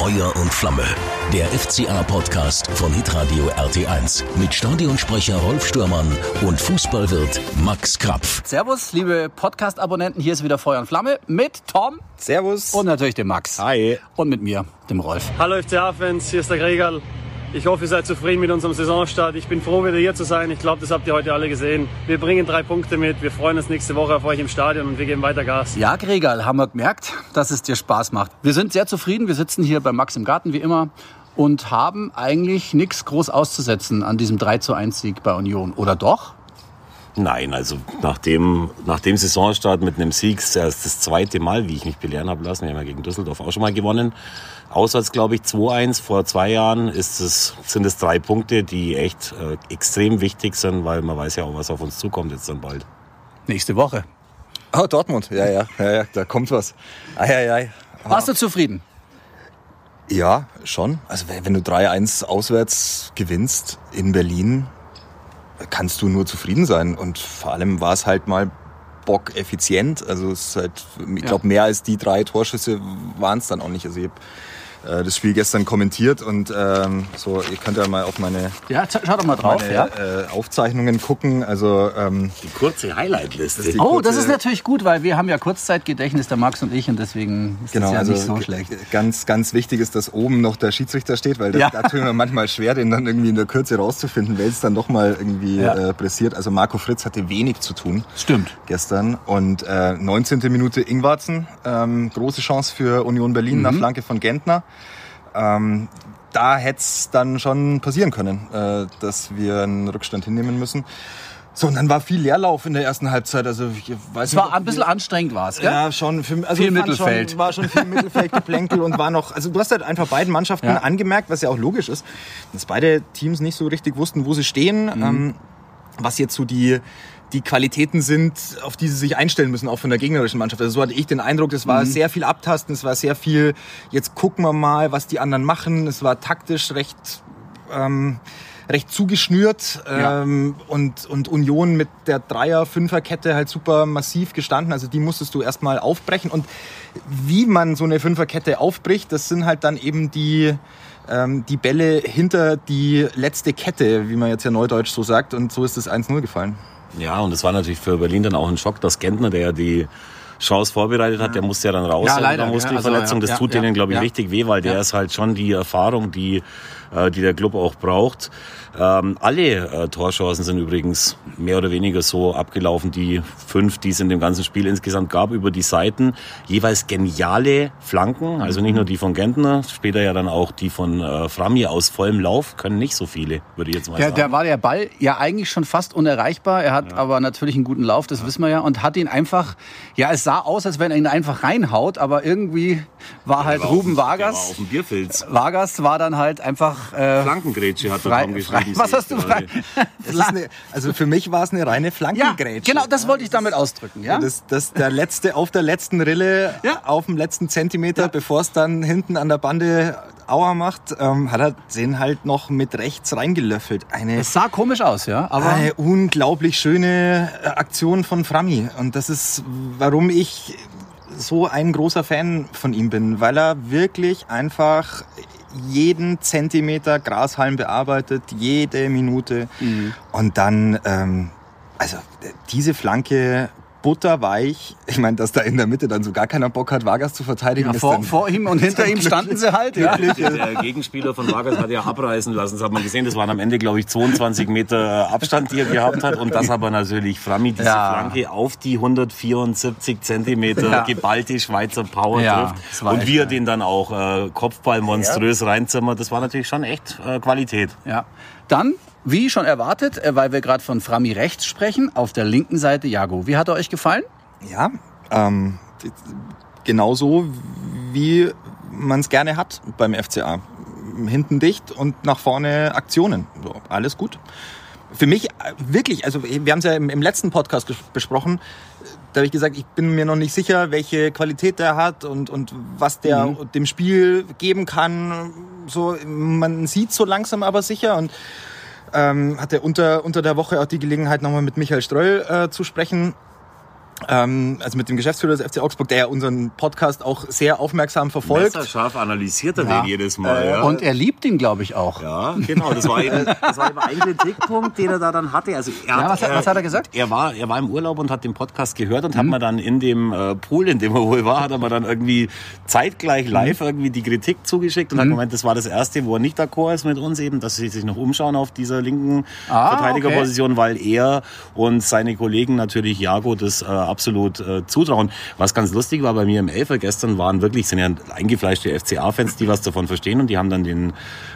Feuer und Flamme. Der FCA-Podcast von Hitradio RT1 mit Stadionsprecher Rolf Stürmann und Fußballwirt Max Krapf. Servus, liebe Podcast-Abonnenten. Hier ist wieder Feuer und Flamme mit Tom Servus. und natürlich dem Max. Hi. Und mit mir, dem Rolf. Hallo FCA-Fans, hier ist der Gregal. Ich hoffe, ihr seid zufrieden mit unserem Saisonstart. Ich bin froh, wieder hier zu sein. Ich glaube, das habt ihr heute alle gesehen. Wir bringen drei Punkte mit. Wir freuen uns nächste Woche auf euch im Stadion und wir geben weiter Gas. Ja, Gregal, haben wir gemerkt, dass es dir Spaß macht. Wir sind sehr zufrieden. Wir sitzen hier bei Max im Garten wie immer und haben eigentlich nichts groß auszusetzen an diesem 3 zu 1 Sieg bei Union. Oder doch? Nein, also nach dem, nach dem Saisonstart mit einem Sieg, das ist das zweite Mal, wie ich mich belehren habe lassen. Wir haben ja gegen Düsseldorf auch schon mal gewonnen. Auswärts, glaube ich, 2-1 vor zwei Jahren ist es, sind es drei Punkte, die echt äh, extrem wichtig sind, weil man weiß ja auch, was auf uns zukommt jetzt dann bald. Nächste Woche. Oh, Dortmund. Ja, ja, ja, ja, da kommt was. Ei, ei, ei. Warst du zufrieden? Ja, schon. Also wenn wenn du 3-1 auswärts gewinnst in Berlin, kannst du nur zufrieden sein. Und vor allem war es halt mal Bock effizient. Also es ist halt, ich glaube, mehr als die drei Torschüsse waren es dann auch nicht. Also ich habe äh, das Spiel gestern kommentiert und ähm, so, ihr könnt ja mal auf meine, Ja, schau doch mal drauf. meine Ja. äh, Aufzeichnungen gucken. Also ähm, Die kurze Highlight-Liste. die Oh, das kurze- ist natürlich gut, weil wir haben ja Kurzzeitgedächtnis, der Max und ich, und deswegen ist Genau, das ja also nicht so schlecht. Ganz, ganz wichtig ist, dass oben noch der Schiedsrichter steht, weil das, Ja. da tut mir manchmal schwer, den dann irgendwie in der Kürze rauszufinden, weil es dann doch mal irgendwie Ja. äh, pressiert. Also Marco Fritz hatte wenig zu tun Stimmt. gestern und äh, 19. Minute Ingwarzen, ähm, große Chance für Union Berlin Mhm. nach Flanke von Gentner. Ähm, da hätte es dann schon passieren können, äh, dass wir einen Rückstand hinnehmen müssen. So, und dann war viel Leerlauf in der ersten Halbzeit. Also ich weiß Es war ein bisschen anstrengend, war es, gell? ja, schon. Für, also Viel Mittelfeld. Schon, war schon viel Mittelfeldgeplänkel und war noch. Also du hast halt einfach beiden Mannschaften Ja. angemerkt, was ja auch logisch ist, dass beide Teams nicht so richtig wussten, wo sie stehen, Mhm. ähm, was jetzt so die die Qualitäten sind, auf die sie sich einstellen müssen, auch von der gegnerischen Mannschaft. Also so hatte ich den Eindruck, es Mhm. war sehr viel Abtasten, es war sehr viel, jetzt gucken wir mal, was die anderen machen. Es war taktisch recht ähm, recht zugeschnürt Ja. ähm, und, und Union mit der Dreier-Fünfer-Kette halt super massiv gestanden. Also die musstest du erstmal aufbrechen. Und wie man so eine Fünferkette aufbricht, das sind halt dann eben die, ähm, die Bälle hinter die letzte Kette, wie man jetzt ja neudeutsch so sagt. Und so ist das 1-0 gefallen. Ja, und es war natürlich für Berlin dann auch ein Schock, dass Gentner, der ja die Chance vorbereitet hat, der musste ja dann raus Ja, leider, einer ja, Muskelverletzung. also, ja, das tut denen, glaube ich, richtig weh, weil der ist halt schon die Erfahrung, die, äh, die der Club auch braucht. Ähm, alle äh, Torchancen sind übrigens mehr oder weniger so abgelaufen, die fünf, die es in dem ganzen Spiel insgesamt gab, über die Seiten. Jeweils geniale Flanken, also nicht nur die von Gentner, später ja dann auch die von äh, Frami aus vollem Lauf, können nicht so viele, würde ich jetzt mal Der, sagen. der war der Ball ja eigentlich schon fast unerreichbar. Er hat aber natürlich einen guten Lauf, das wissen wir ja, und hat ihn einfach, ja, es sah aus, als wenn er ihn einfach reinhaut, aber irgendwie war halt war auf Ruben dem- der war Vargas. auf dem Bierfilz. Vargas war dann halt einfach. Äh, Flankengrätsche hat er Tom frei, geschrieben. was hast du frei? Eine, also für mich war es eine reine Ja, Flankengrätsche. genau, das wollte ich damit ausdrücken, ja? Das, das der letzte auf der letzten Rille, Ja. auf dem letzten Zentimeter, bevor es dann hinten an der Bande Auer macht, ähm, hat er den halt noch mit rechts reingelöffelt. Eine, Es sah komisch aus, ja, aber eine unglaublich schöne äh, Aktion von Frami. Und das ist, warum ich so ein großer Fan von ihm bin, weil er wirklich einfach jeden Zentimeter Grashalm bearbeitet, jede Minute. Und dann, ähm, also diese Flanke butterweich. Ich meine, dass da in der Mitte dann so gar keiner Bock hat, Vargas zu verteidigen. ja, ist vor, dann- vor ihm und hinter ihm standen sie halt, ja. Der Gegenspieler von Vargas hat ja abreißen lassen. Das hat man gesehen. Das waren am Ende, glaube ich, 22 Meter Abstand, die er gehabt hat. Und das aber natürlich Frami, diese Ja. Flanke auf die 174 Zentimeter Ja. geballte Schweizer Power Ja, trifft. Und wie er den dann auch äh, Kopfball monströs reinzimmert. Das war natürlich schon echt äh, Qualität. Ja. Dann, wie schon erwartet, äh, weil wir gerade von Frami rechts sprechen, auf der linken Seite Jago. Wie hat er euch gefallen? Ja, ähm, genauso wie man es gerne hat beim FCA. Hinten dicht und nach vorne Aktionen. So, alles gut. Für mich äh, wirklich, also wir haben es ja im, im letzten Podcast besprochen, da habe ich gesagt, ich bin mir noch nicht sicher, welche Qualität der hat und, und was der dem Spiel geben kann. So, man sieht so langsam aber sicher und ähm, hatte unter, unter der Woche auch die Gelegenheit, nochmal mit Michael Ströll äh, zu sprechen. Ähm, also mit dem Geschäftsführer des FC Augsburg, der ja unseren Podcast auch sehr aufmerksam verfolgt. Messerscharf analysiert er den jedes Mal. ja. Und er liebt ihn, glaube ich, auch. Ja, genau. Das war eben, das war eben ein Kritikpunkt, den er da dann hatte. Also er Ja, was hat- was hat er gesagt? Er war, er war im Urlaub und hat den Podcast gehört und hat mir dann in dem äh, Pool, in dem er wohl war, hat er mir dann irgendwie zeitgleich Mhm. live irgendwie die Kritik zugeschickt und hat gemeint, das war das erste, wo er nicht d'accord ist mit uns eben, dass sie sich noch umschauen auf dieser linken Ah, Verteidigerposition, weil er und seine Kollegen natürlich Jago das äh, absolut äh, zutrauen. Was ganz lustig war bei mir im Elfer gestern waren wirklich, sind ja eingefleischte FCA-Fans, die was davon verstehen und die haben dann den,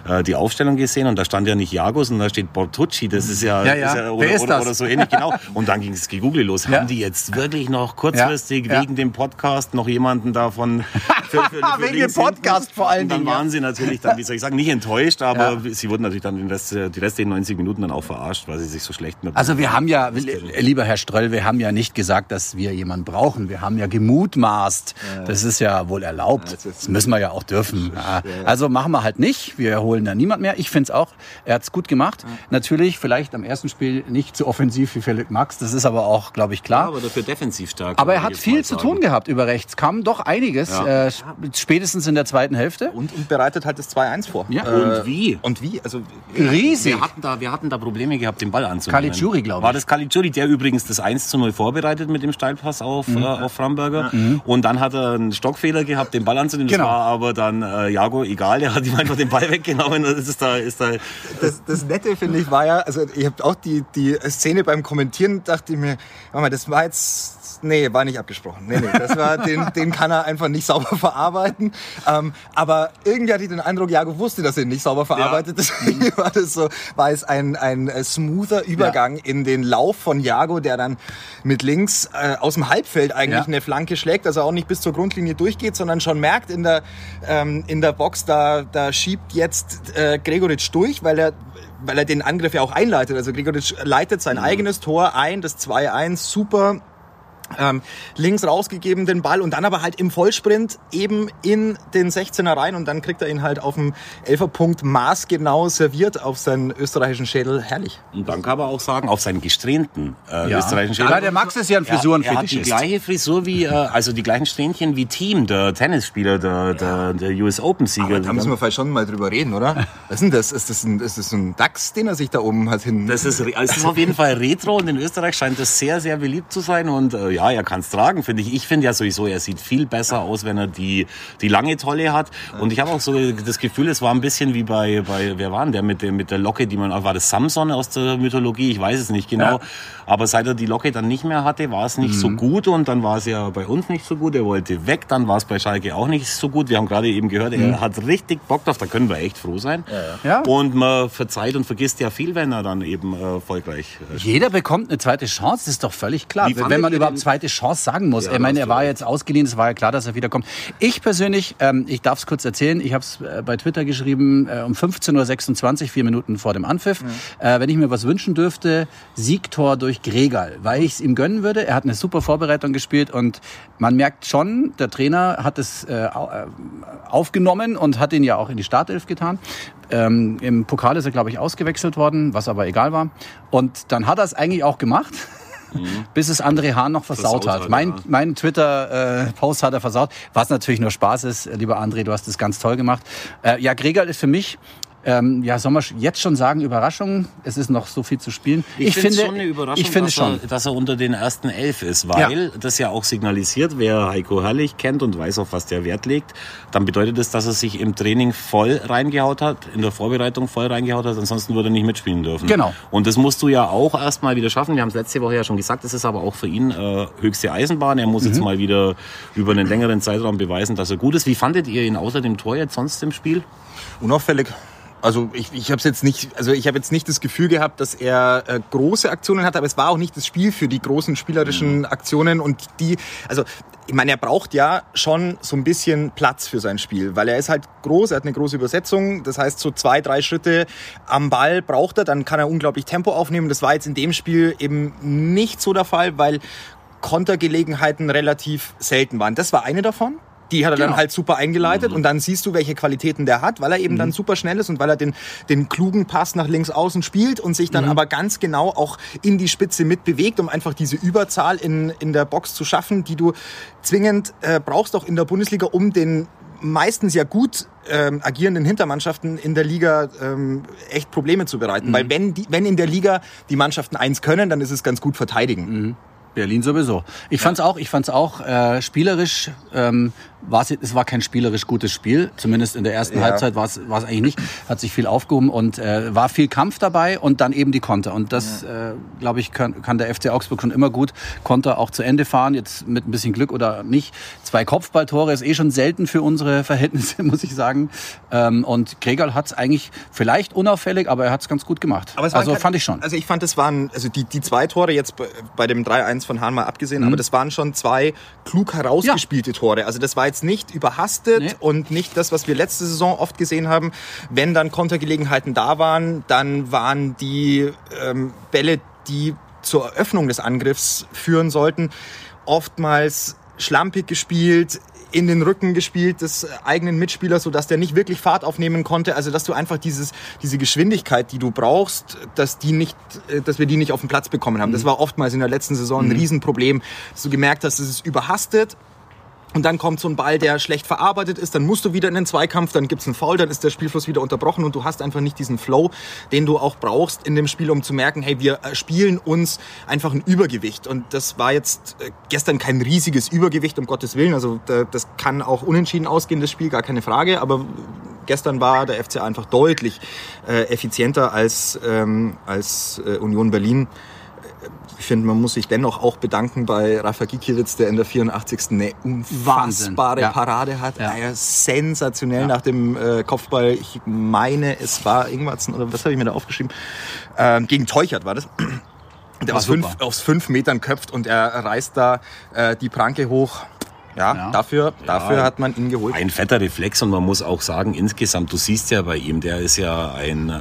äh, die Aufstellung gesehen und da stand ja nicht Jagos und da steht Bortucci, das ist ja, Ja, ja. Ist Wer oder, ist oder, oder so ähnlich, genau. Und dann ging es gegoogelt los. Ja. Haben die jetzt wirklich noch kurzfristig Ja, ja. wegen dem Podcast noch jemanden davon für, für, für Wegen dem Podcast hinten? vor allen Und dann Dingen, ja. waren sie natürlich dann, wie soll ich sagen, nicht enttäuscht, aber sie wurden natürlich dann Rest, die restlichen 90 Minuten dann auch verarscht, weil sie sich so schlecht Also wir haben ja, lieber Herr Ströll, wir haben ja nicht gesagt, dass wir jemanden brauchen. Wir haben ja gemutmaßt. Das ist ja wohl erlaubt. Das müssen wir ja auch dürfen. Ja. Also machen wir halt nicht. Wir holen da niemand mehr. Ich finde es auch. Er hat es gut gemacht. Natürlich vielleicht am ersten Spiel nicht so offensiv wie Philipp Max. Das ist aber auch, glaube ich, klar. aber dafür defensiv stark. Aber er hat viel zu tun gehabt über rechts. Kam doch einiges, Ja. äh, spätestens in der zweiten Hälfte. Und, und bereitet halt das 2-1 vor. Ja. Und wie? Und wie? Also Riesig. Wir hatten, da, wir hatten da Probleme gehabt, den Ball anzunehmen. Caligiuri, glaub ich. War das Caligiuri, der übrigens das 1 zu 0 vorbereitet mit dem Steilpass auf, Mhm. äh, auf Framberger. Und dann hat er einen Stockfehler gehabt, den Ball anzunehmen. Genau. Das war aber dann äh, Jago egal, der hat ihm einfach den Ball weggenommen. Das ist da, ist da das, das Nette, finde ich, war ja, also ich habe auch die, die Szene beim Kommentieren, dachte ich mir, mal, das war jetzt, nee, war nicht abgesprochen. Nee, nee, das war, den, den kann er einfach nicht sauber verarbeiten. Ähm, aber irgendwie hatte ich den Eindruck, Jago wusste, dass er ihn nicht sauber verarbeitet. Deswegen war das so, war es ein, ein äh, smoother Übergang in den Lauf von Jago, der dann mit links äh, aus dem Halbfeld eigentlich Ja. eine Flanke schlägt, also auch nicht bis zur Grundlinie durchgeht, sondern schon merkt in der, ähm, in der Box, da, da schiebt jetzt äh, Gregoritsch durch, weil er weil er den Angriff ja auch einleitet. Also Gregoritsch leitet sein eigenes Tor ein, das 2-1, super. Ähm, links rausgegeben den Ball und dann aber halt im Vollsprint eben in den 16er rein und dann kriegt er ihn halt auf dem Elferpunkt maßgenau serviert auf seinen österreichischen Schädel. Herrlich. Und dann kann man auch sagen, auf seinen gesträhnten äh, Ja. österreichischen Schädel. Ja, der Max ist ja ein Er, er hat die gleiche Frisur wie, äh, also die gleichen Strähnchen wie Team, der Tennisspieler, der, der, der US Open-Sieger. Da müssen wir vielleicht schon mal drüber reden, oder? Was ist denn das? Ist das ein, ist das ein Dachs, den er sich da oben hat hin... Das ist, es ist auf jeden Fall Retro und in Österreich scheint das sehr, sehr beliebt zu sein. Und äh, ja, er kann es tragen, finde ich. Ich finde ja sowieso, er sieht viel besser aus, wenn er die, die lange Tolle hat. Und ich habe auch so das Gefühl, es war ein bisschen wie bei, bei wer war denn der mit, der mit der Locke, die man, war das Samson aus der Mythologie? Ich weiß es nicht genau. Ja. Aber seit er die Locke dann nicht mehr hatte, war es nicht so gut und dann war es ja bei uns nicht so gut. Er wollte weg, dann war es bei Schalke auch nicht so gut. Wir haben gerade eben gehört, er hat richtig Bock drauf, da können wir echt froh sein. Ja. Und man verzeiht und vergisst ja viel, wenn er dann eben äh, erfolgreich äh, Jeder bekommt eine zweite Chance, das ist doch völlig klar. Wie Wenn man überhaupt zweite Chance sagen muss. Ja, ich meine, er war jetzt ausgeliehen, es war ja klar, dass er wiederkommt. Ich persönlich, ähm, ich darf es kurz erzählen, ich habe es äh, bei Twitter geschrieben, äh, um 15.26 Uhr, vier Minuten vor dem Anpfiff. Äh, wenn ich mir was wünschen dürfte, Siegtor durch Gregal, weil ich es ihm gönnen würde. Er hat eine super Vorbereitung gespielt und man merkt schon, der Trainer hat es äh, äh, aufgenommen und hat ihn ja auch in die Startelf getan. Ähm, Im Pokal ist er, glaube ich, ausgewechselt worden, was aber egal war. Und dann hat er es eigentlich auch gemacht. Bis es André Hahn noch versaut, Versaut hat. hat, Mein, ja. mein Twitter-Post hat er versaut, was natürlich nur Spaß ist. Lieber André, du hast das ganz toll gemacht. Äh, ja, Gregal ist für mich, ähm, ja, soll man jetzt schon sagen, Überraschung. Es ist noch so viel zu spielen. Ich, finde schon eine Überraschung, ich finde dass, schon. Er, dass er unter den ersten elf ist, weil das ja auch signalisiert, wer Heiko Herrlich kennt und weiß, auf was der Wert legt, dann bedeutet das, dass er sich im Training voll reingehaut hat, in der Vorbereitung voll reingehaut hat, ansonsten würde er nicht mitspielen dürfen. Genau. Und das musst du ja auch erstmal wieder schaffen. Wir haben es letzte Woche ja schon gesagt, es ist aber auch für ihn äh, höchste Eisenbahn. Er muss Mhm. jetzt mal wieder über einen längeren Zeitraum beweisen, dass er gut ist. Wie fandet ihr ihn außer dem Tor jetzt sonst im Spiel? Unauffällig. Also ich, ich habe jetzt nicht, also ich habe jetzt nicht das Gefühl gehabt, dass er äh, große Aktionen hatte, aber es war auch nicht das Spiel für die großen spielerischen Aktionen und die, also ich meine, er braucht ja schon so ein bisschen Platz für sein Spiel, weil er ist halt groß, er hat eine große Übersetzung, das heißt so zwei, drei Schritte am Ball braucht er, dann kann er unglaublich Tempo aufnehmen. Das war jetzt in dem Spiel eben nicht so der Fall, weil Kontergelegenheiten relativ selten waren. Das war eine davon. Die hat er Genau. dann halt super eingeleitet und dann siehst du, welche Qualitäten der hat, weil er eben dann super schnell ist und weil er den, den klugen Pass nach links außen spielt und sich dann aber ganz genau auch in die Spitze mitbewegt, um einfach diese Überzahl in, in der Box zu schaffen, die du zwingend äh, brauchst auch in der Bundesliga, um den meistens ja gut ähm, agierenden Hintermannschaften in der Liga ähm, echt Probleme zu bereiten. Weil wenn, die, wenn in der Liga die Mannschaften eins können, dann ist es ganz gut verteidigen. Berlin sowieso. Ich fand's auch, ich fand's auch äh, spielerisch. Ähm, war's, es war kein spielerisch gutes Spiel, zumindest in der ersten Ja. Halbzeit war es eigentlich nicht. Hat sich viel aufgehoben und äh, war viel Kampf dabei und dann eben die Konter. Und das, äh, glaube ich, kann, kann der FC Augsburg schon immer gut Konter auch zu Ende fahren. Jetzt mit ein bisschen Glück oder nicht. Zwei Kopfballtore ist eh schon selten für unsere Verhältnisse, muss ich sagen. Ähm, und Gregal hat's eigentlich vielleicht unauffällig, aber er hat's ganz gut gemacht. Aber es also kein- fand ich schon. Also ich fand, es waren, also die, die zwei Tore jetzt bei- bei dem 3-1 von Hahn mal abgesehen, Mhm. aber das waren schon zwei klug herausgespielte Tore. Also das war jetzt nicht überhastet Nee. und nicht das, was wir letzte Saison oft gesehen haben. Wenn dann Kontergelegenheiten da waren, dann waren die ähm, Bälle, die zur Eröffnung des Angriffs führen sollten, oftmals schlampig gespielt, in den Rücken gespielt des eigenen Mitspielers, sodass der nicht wirklich Fahrt aufnehmen konnte. Also dass du einfach dieses, diese Geschwindigkeit, die du brauchst, dass, die nicht, äh, dass wir die nicht auf den Platz bekommen haben. Das war oftmals in der letzten Saison ein Riesenproblem, dass du gemerkt hast, es ist überhastet. Und dann kommt so ein Ball, der schlecht verarbeitet ist, dann musst du wieder in den Zweikampf, dann gibt's einen Foul, dann ist der Spielfluss wieder unterbrochen und du hast einfach nicht diesen Flow, den du auch brauchst in dem Spiel, um zu merken, hey, wir äh, spielen uns einfach ein Übergewicht. Und das war jetzt äh, gestern kein riesiges Übergewicht, um Gottes Willen. Also da- das kann auch unentschieden ausgehen, das Spiel, gar keine Frage. Aber gestern war der FC einfach deutlich äh, effizienter als, ähm, als Union Berlin. Ich finde, man muss sich dennoch auch bedanken bei Rafa Gikiewicz, der in der 84. eine unfassbare Ja. Parade hat. Ja. Ja. sensationell nach dem äh, Kopfball. Ich meine, es war irgendwas, oder was habe ich mir da aufgeschrieben? Ähm, gegen Teuchert war das. Der War aus fünf, aus fünf Metern köpft und er reißt da äh, die Pranke hoch. Ja, Ja. dafür, dafür hat man ihn geholt. Ein fetter Reflex und man muss auch sagen, insgesamt, du siehst ja bei ihm, der ist ja ein, äh,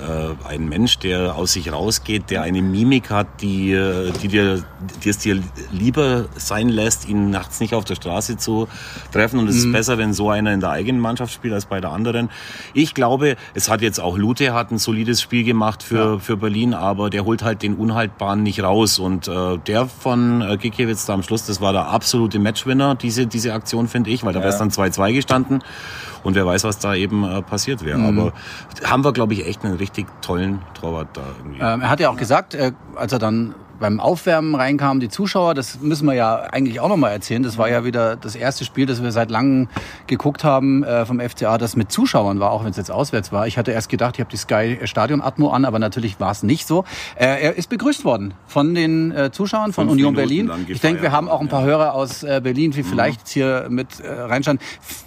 ein Mensch, der aus sich rausgeht, der eine Mimik hat, die, äh, die, dir, die es dir lieber sein lässt, ihn nachts nicht auf der Straße zu treffen. Und es ist besser, wenn so einer in der eigenen Mannschaft spielt, als bei der anderen. Ich glaube, es hat jetzt auch Lute hat ein solides Spiel gemacht für, für Berlin, aber der holt halt den Unhaltbaren nicht raus. Und äh, der von äh, Gikiewicz da am Schluss, das war der absolute Matchwinner, diese, diese Aktion, finde ich, weil da wäre es dann 2-2 gestanden. Und wer weiß, was da eben äh, passiert wäre. Aber haben wir, glaube ich, echt einen richtig tollen Torwart da irgendwie. Ähm, er hat ja auch gesagt, äh, als er dann beim Aufwärmen reinkam, die Zuschauer, das müssen wir ja eigentlich auch nochmal erzählen. Das war ja wieder das erste Spiel, das wir seit langem geguckt haben äh, vom FCA, das mit Zuschauern war, auch wenn es jetzt auswärts war. Ich hatte erst gedacht, ich habe die Sky Stadion Atmo an, aber natürlich war es nicht so. Äh, er ist begrüßt worden von den äh, Zuschauern von Fünf Union Minuten Berlin. Ich denke, wir haben auch ein paar Hörer aus äh, Berlin, die vielleicht hier mit äh, reinschauen.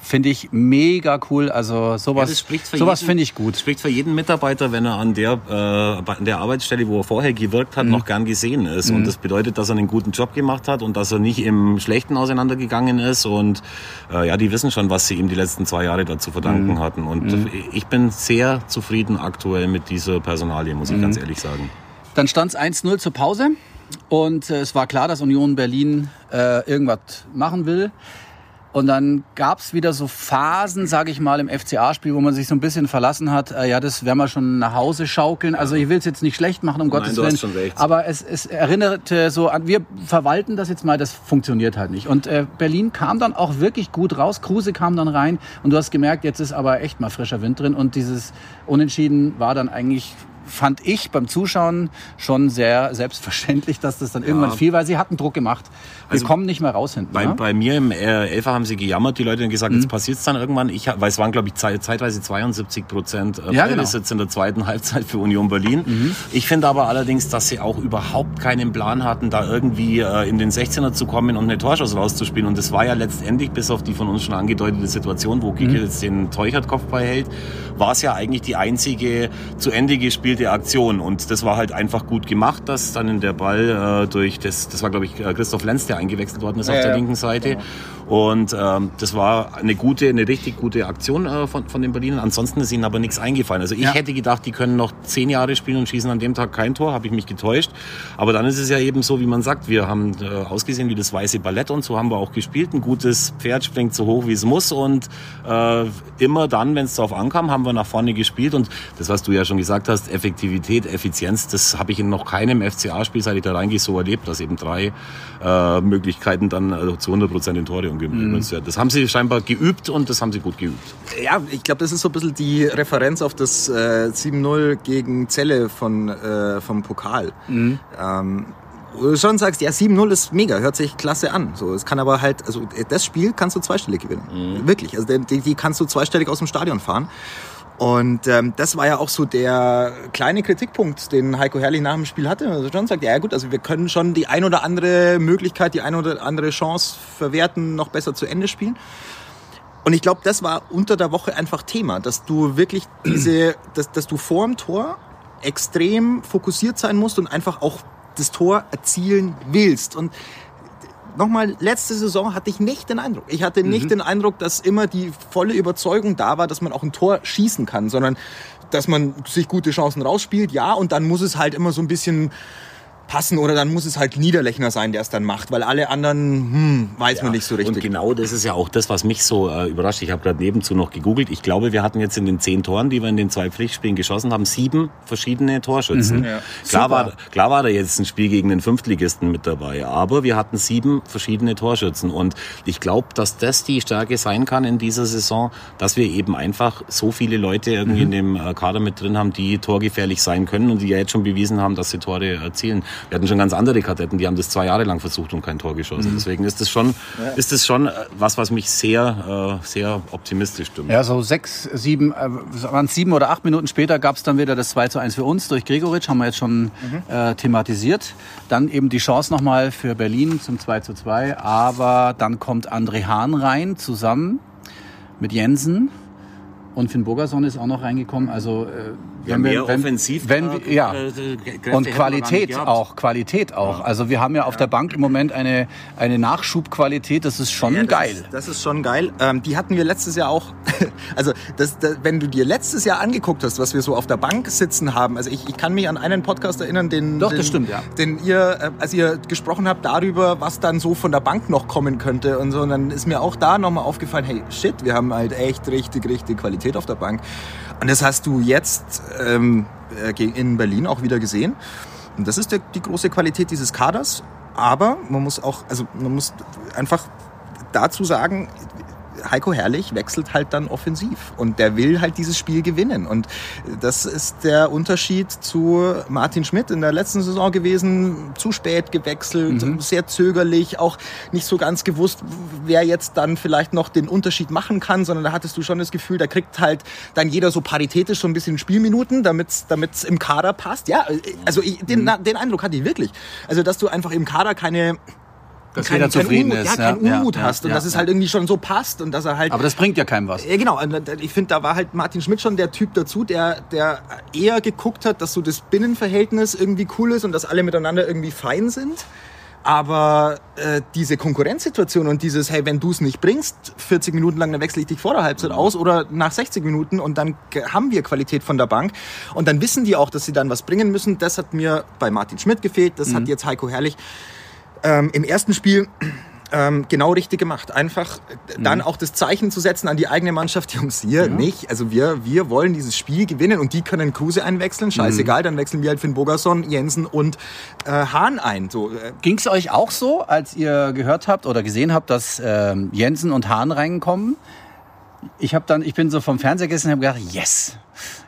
Finde ich mega cool. Also sowas, für sowas finde ich gut. Spricht für jeden Mitarbeiter, wenn er an der, äh, an der Arbeitsstelle, wo er vorher gewirkt hat, Mhm. noch gern gesehen ist. Und das bedeutet, dass er einen guten Job gemacht hat und dass er nicht im Schlechten auseinandergegangen ist. Und äh, ja, die wissen schon, was sie ihm die letzten zwei Jahre dazu verdanken Mhm. hatten. Und ich bin sehr zufrieden aktuell mit dieser Personalie, muss Mhm. ich ganz ehrlich sagen. Dann stand es 1-0 zur Pause und äh, es war klar, dass Union Berlin äh, irgendwas machen will. Und dann gab es wieder so Phasen, sage ich mal, im FCA-Spiel, wo man sich so ein bisschen verlassen hat, äh, ja, das werden wir schon nach Hause schaukeln. Also ich will es jetzt nicht schlecht machen, um Gottes du Willen. Aber es, es erinnerte so an, wir verwalten das jetzt mal, das funktioniert halt nicht. Und äh, Berlin kam dann auch wirklich gut raus, Kruse kam dann rein und du hast gemerkt, jetzt ist aber echt mal frischer Wind drin und dieses Unentschieden war dann eigentlich fand ich beim Zuschauen schon sehr selbstverständlich, dass das dann irgendwann fiel, weil sie hatten Druck gemacht. Wir Also kommen nicht mehr raus hinten. Bei, ne? bei mir im äh, Elfer haben sie gejammert, die Leute haben gesagt, Mhm. jetzt passiert's dann irgendwann. Ich, weil es waren, glaube ich, zei- zeitweise 72 Prozent äh, Ja, genau. Ballbesitz in der zweiten Halbzeit für Union Berlin. Mhm. Ich finde aber allerdings, dass sie auch überhaupt keinen Plan hatten, da irgendwie äh, in den 16er zu kommen und eine Torschuss rauszuspielen. Und das war ja letztendlich, bis auf die von uns schon angedeutete Situation, wo Kike Mhm. jetzt den Teuchert-Kopfball hält, war es ja eigentlich die einzige zu Ende gespielte Aktion. Und das war halt einfach gut gemacht, dass dann in der Ball äh, durch das, das war glaube ich äh, Christoph Lenz, der eingewechselt worden ist auf Ja, der ja. linken Seite. Und ähm, das war eine gute, eine richtig gute Aktion äh, von, von den Berlinern. Ansonsten ist ihnen aber nichts eingefallen. Also ich Ja. hätte gedacht, die können noch zehn Jahre spielen und schießen an dem Tag kein Tor. Habe ich mich getäuscht. Aber dann ist es ja eben so, wie man sagt, wir haben äh, ausgesehen wie das weiße Ballett und so haben wir auch gespielt. Ein gutes Pferd springt so hoch, wie es muss. Und äh, immer dann, wenn es darauf ankam, haben wir nach vorne gespielt. Und das, was du ja schon gesagt hast, Effektivität, Effizienz, das habe ich in noch keinem FCA-Spiel, seit ich da reingehe, so erlebt, dass eben drei äh, Möglichkeiten dann äh, zu 100 Prozent in Tore umgemünzt werden. Das haben sie scheinbar geübt und das haben sie gut geübt. Ja, ich glaube, das ist so ein bisschen die Referenz auf das äh, 7-0 gegen Celle von, äh, vom Pokal. Ähm, wo du schon sagst, ja, 7-0 ist mega, hört sich klasse an. So, es kann aber halt, also äh, das Spiel kannst du zweistellig gewinnen. Wirklich. Also die, die kannst du zweistellig aus dem Stadion fahren. Und ähm, das war ja auch so der kleine Kritikpunkt, den Heiko Herrlich nach dem Spiel hatte. Also schon sagt, ja gut, also wir können schon die ein oder andere Möglichkeit, die ein oder andere Chance verwerten, noch besser zu Ende spielen. Und ich glaube, das war unter der Woche einfach Thema, dass du wirklich diese, dass, dass du dem Tor extrem fokussiert sein musst und einfach auch das Tor erzielen willst. Und nochmal, letzte Saison hatte ich nicht den Eindruck. Ich hatte nicht den Eindruck, dass immer die volle Überzeugung da war, dass man auch ein Tor schießen kann, sondern dass man sich gute Chancen rausspielt, ja, und dann muss es halt immer so ein bisschen passen oder dann muss es halt Niederlechner sein, der es dann macht, weil alle anderen, hm, weiß man nicht so richtig. Und genau das ist ja auch das, was mich so äh, überrascht. Ich habe gerade nebenzu noch gegoogelt. Ich glaube, wir hatten jetzt in den zehn Toren, die wir in den zwei Pflichtspielen geschossen haben, sieben verschiedene Torschützen. Ja. Klar, war, klar war da jetzt ein Spiel gegen den Fünftligisten mit dabei, aber wir hatten sieben verschiedene Torschützen. Und ich glaube, dass das die Stärke sein kann in dieser Saison, dass wir eben einfach so viele Leute irgendwie in dem äh, Kader mit drin haben, die torgefährlich sein können und die ja jetzt schon bewiesen haben, dass sie Tore erzielen. Wir hatten schon ganz andere Kadetten, die haben das zwei Jahre lang versucht und kein Tor geschossen. Deswegen ist das schon, ist das schon äh, was, was mich sehr, äh, sehr optimistisch stimmt. Ja, so sechs, sieben, äh, waren sieben oder acht Minuten später gab es dann wieder das 2 zu 1 für uns durch Gregoritsch, haben wir jetzt schon äh, thematisiert. Dann eben die Chance nochmal für Berlin zum 2 zu 2, aber dann kommt André Hahn rein zusammen mit Jensen und Finn Burgerson ist auch noch reingekommen. Also äh, Ja, mehr offensiv wenn, da, wir- ja. äh, Kräfte hätten wir und Qualität auch, Qualität auch. Also wir haben ja auf der Bank im Moment eine, eine Nachschubqualität, das ist schon Ja, das geil. Ist, das ist schon geil. Ähm, die hatten wir letztes Jahr auch. Also, das, das, wenn du dir letztes Jahr angeguckt hast, was wir so auf der Bank sitzen haben. Also, ich, ich kann mich an einen Podcast erinnern, den, Doch, den, das stimmt, ja. den ihr, äh, als ihr gesprochen habt darüber, was dann so von der Bank noch kommen könnte und so. Und dann ist mir auch da nochmal aufgefallen, hey, shit, wir haben halt echt richtig, richtig Qualität auf der Bank. Und das hast du jetzt ähm, äh, in Berlin auch wieder gesehen. Und das ist der, die große Qualität dieses Kaders. Aber man muss auch, also man muss einfach dazu sagen, Heiko Herrlich wechselt halt dann offensiv und der will halt dieses Spiel gewinnen. Und das ist der Unterschied zu Martin Schmidt in der letzten Saison gewesen. Zu spät gewechselt, sehr zögerlich, auch nicht so ganz gewusst, wer jetzt dann vielleicht noch den Unterschied machen kann, sondern da hattest du schon das Gefühl, da kriegt halt dann jeder so paritätisch so ein bisschen Spielminuten, damit es im Kader passt. Ja, also ich, den, den Eindruck hatte ich wirklich. Also, dass du einfach im Kader keine Dass kein, jeder zufrieden Unmut, ist. Ja, keinen ja, Unmut ja, hast und ja, dass es halt irgendwie schon so passt und dass er halt. Aber das bringt ja keinem was. ja, genau. Und Ich finde, da war halt Martin Schmidt schon der Typ dazu, der, der eher geguckt hat, dass so das Binnenverhältnis irgendwie cool ist und dass alle miteinander irgendwie fein sind. Aber äh, diese Konkurrenzsituation und dieses, hey, wenn du es nicht bringst, 40 Minuten lang, dann wechsle ich dich vor der Halbzeit aus oder nach 60 Minuten und dann haben wir Qualität von der Bank. Und dann wissen die auch, dass sie dann was bringen müssen. Das hat mir bei Martin Schmidt gefehlt, das hat jetzt Heiko Herrlich ähm, im ersten Spiel ähm, genau richtig gemacht. Einfach äh, dann auch das Zeichen zu setzen an die eigene Mannschaft, Jungs, hier nicht. Also wir, wir wollen dieses Spiel gewinnen und die können Kruse einwechseln, scheißegal, dann wechseln wir halt Finn Bogerson, Jensen und äh, Hahn ein. So, äh, Ging es euch auch so, als ihr gehört habt oder gesehen habt, dass ähm, Jensen und Hahn reinkommen? Ich habe dann, ich bin so vom Fernseher gesessen und habe gedacht, yes.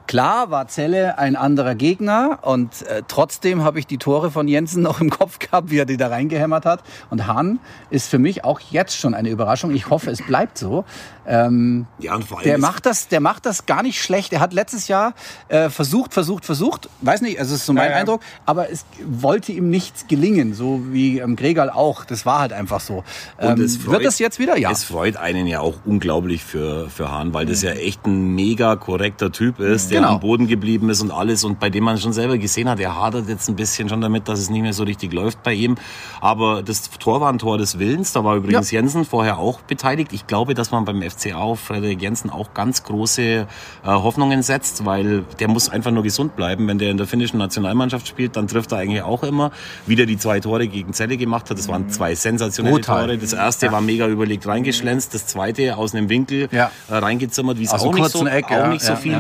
Klar war Zelle ein anderer Gegner und äh, trotzdem habe ich die Tore von Jensen noch im Kopf gehabt, wie er die da reingehämmert hat. Und Hahn ist für mich auch jetzt schon eine Überraschung. Ich hoffe, es bleibt so. Ähm, Ja, und vor allem der macht das, der macht das gar nicht schlecht. Er hat letztes Jahr äh, versucht, versucht, versucht. Weiß nicht, also es ist so mein Ja, ja. Eindruck. Aber es wollte ihm nichts gelingen, so wie ähm, Gregal auch. Das war halt einfach so. Und Ähm, es freut- wird es jetzt wieder? Ja. Es freut einen ja auch unglaublich für, für Hahn, weil das ja echt ein mega korrekter Typ ist, der der Genau. am Boden geblieben ist und alles und bei dem man schon selber gesehen hat, er hadert jetzt ein bisschen schon damit, dass es nicht mehr so richtig läuft bei ihm. Aber das Tor war ein Tor des Willens. Da war übrigens Jensen vorher auch beteiligt. Ich glaube, dass man beim FCA auf Frederik Jensen auch ganz große äh, Hoffnungen setzt, weil der muss einfach nur gesund bleiben. Wenn der in der finnischen Nationalmannschaft spielt, dann trifft er eigentlich auch immer. Wieder die zwei Tore gegen Celle gemacht hat. Das waren zwei sensationelle Brutal. Tore. Das erste war mega überlegt reingeschlänzt. Das zweite aus einem Winkel Ja. äh, reingezimmert, wie es auch nicht so, Eck, auch ja, nicht so ja, viele